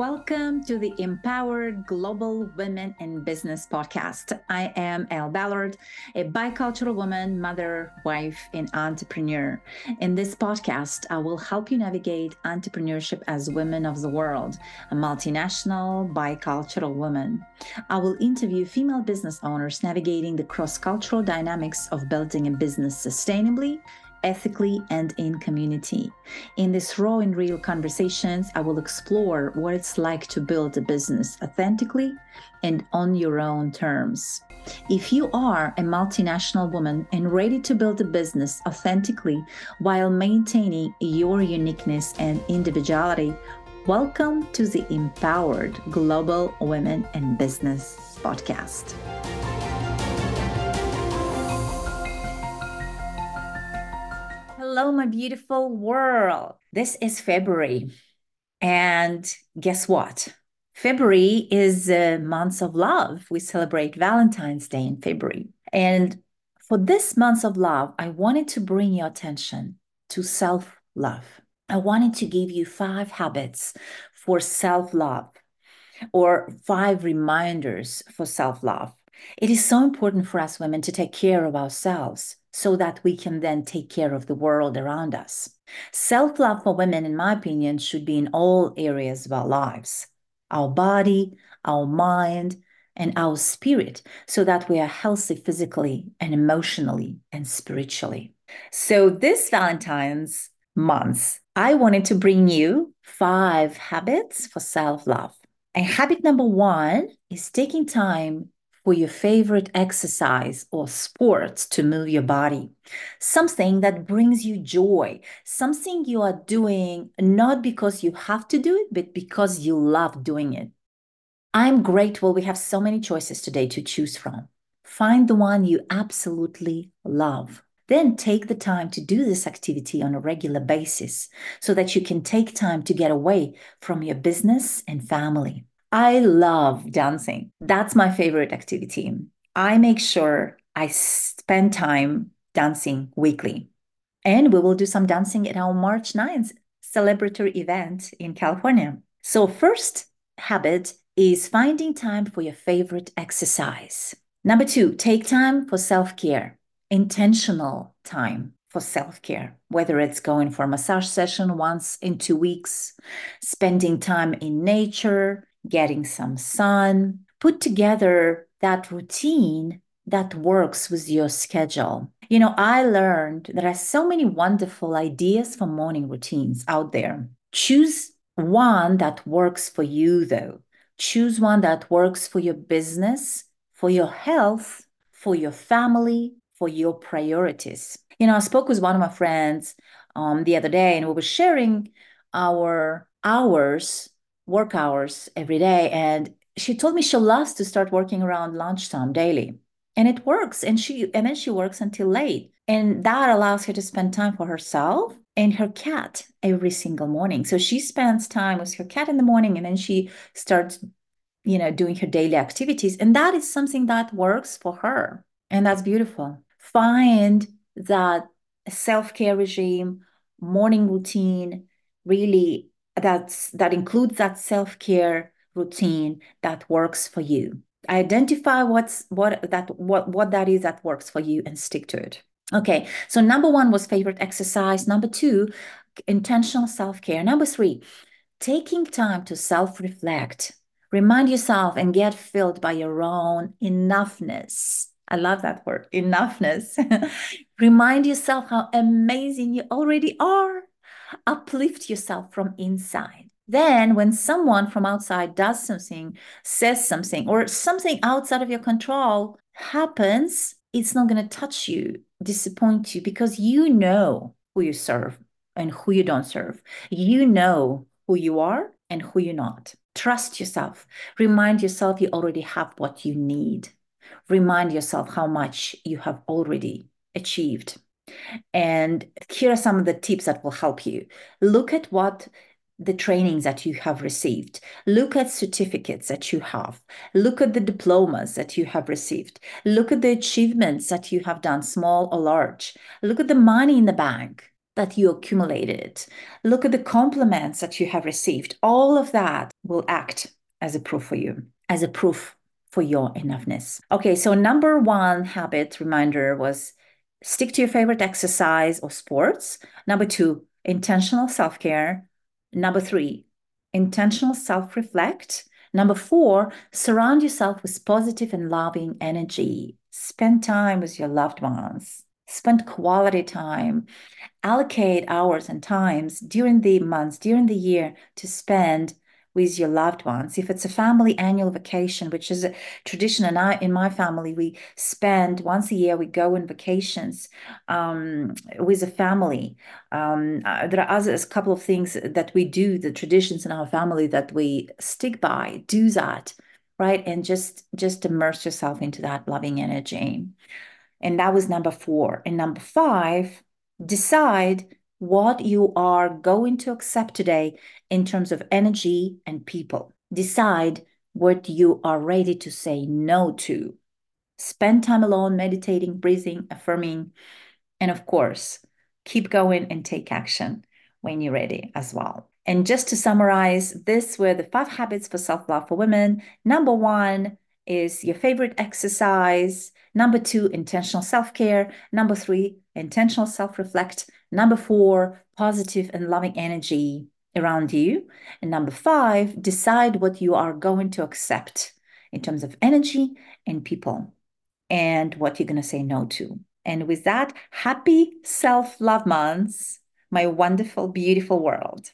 Welcome to the Empowered Global Women in Business podcast. I am Elle Ballard, a bicultural woman, mother, wife, and entrepreneur. In this podcast, I will help you navigate entrepreneurship as women of the world, a multinational, bicultural woman. I will interview female business owners navigating the cross cultural dynamics of building a business sustainably ethically, and in community. In this raw and real conversations, I will explore what it's like to build a business authentically and on your own terms. If you are a multinational woman and ready to build a business authentically while maintaining your uniqueness and individuality, welcome to the Empowered Global Women in Business podcast. Hello, my beautiful world. This is February. And guess what? February is a month of love. We celebrate Valentine's Day in February. And for this month of love, I wanted to bring your attention to self love. I wanted to give you five habits for self love or five reminders for self love. It is so important for us women to take care of ourselves so that we can then take care of the world around us. Self love for women, in my opinion, should be in all areas of our lives our body, our mind, and our spirit, so that we are healthy physically and emotionally and spiritually. So, this Valentine's month, I wanted to bring you five habits for self love. And habit number one is taking time for your favorite exercise or sports to move your body, something that brings you joy, something you are doing not because you have to do it, but because you love doing it. I'm grateful we have so many choices today to choose from. Find the one you absolutely love. Then take the time to do this activity on a regular basis so that you can take time to get away from your business and family. I love dancing. That's my favorite activity. I make sure I spend time dancing weekly. And we will do some dancing at our March 9th celebratory event in California. So, first habit is finding time for your favorite exercise. Number two, take time for self care, intentional time for self care, whether it's going for a massage session once in two weeks, spending time in nature, getting some sun, put together that routine that works with your schedule. You know, I learned there are so many wonderful ideas for morning routines out there. Choose one that works for you, though. Choose one that works for your business, for your health, for your family, for your priorities. You know, I spoke with one of my friends um, the other day and we were sharing our hours work hours every day. And she told me she loves to start working around lunchtime daily. And it works. And she and then she works until late. And that allows her to spend time for herself and her cat every single morning. So she spends time with her cat in the morning and then she starts, you know, doing her daily activities. And that is something that works for her. And that's beautiful. Find that self-care regime, morning routine really that's that includes that self-care routine that works for you. Identify what's what that what what that is that works for you and stick to it. Okay so number one was favorite exercise. Number two intentional self-care. Number three taking time to self-reflect. Remind yourself and get filled by your own enoughness. I love that word, enoughness. Remind yourself how amazing you already are uplift yourself from inside. Then, when someone from outside does something, says something, or something outside of your control happens, it's not going to touch you, disappoint you, because you know who you serve and who you don't serve. You know who you are and who you're not. Trust yourself. Remind yourself you already have what you need. Remind yourself how much you have already achieved. And here are some of the tips that will help you. Look at what the trainings that you have received. Look at certificates that you have. Look at the diplomas that you have received. Look at the achievements that you have done, small or large. Look at the money in the bank. that you accumulated. Look at the compliments that you have received. All of that will act as a proof for you, as a proof for your enoughness. Okay, so number one habit reminder was stick to your favorite exercise or sports. Number two, intentional self care. Number three, intentional self reflect. Number four, surround yourself with positive and loving energy. Spend time with your loved ones. Spend quality time. Allocate hours and times during the months, during the year to spend with your loved ones. If it's a family annual vacation, which is a tradition, and I in my family we spend once a year we go on vacations um, with a family. Um, uh, there are others, a couple of things that we do, the traditions in our family that we stick by. Do that, right, and just just immerse yourself into that loving energy. And that was number four. And number five, decide what you are going to accept today in terms of energy and people. Decide what you are ready to say no to. Spend time alone, meditating, breathing, affirming, and of course, keep going and take action when you're ready as well. And just to summarize, this were the five habits for self love for women. Number one is your favorite exercise. Number two, intentional self care. Number three, intentional self reflect. Number four, positive and loving energy around you. And number five, decide what you are going to accept in terms of energy and people and what you're going to say no to. And with that, happy self love months, my wonderful, beautiful world.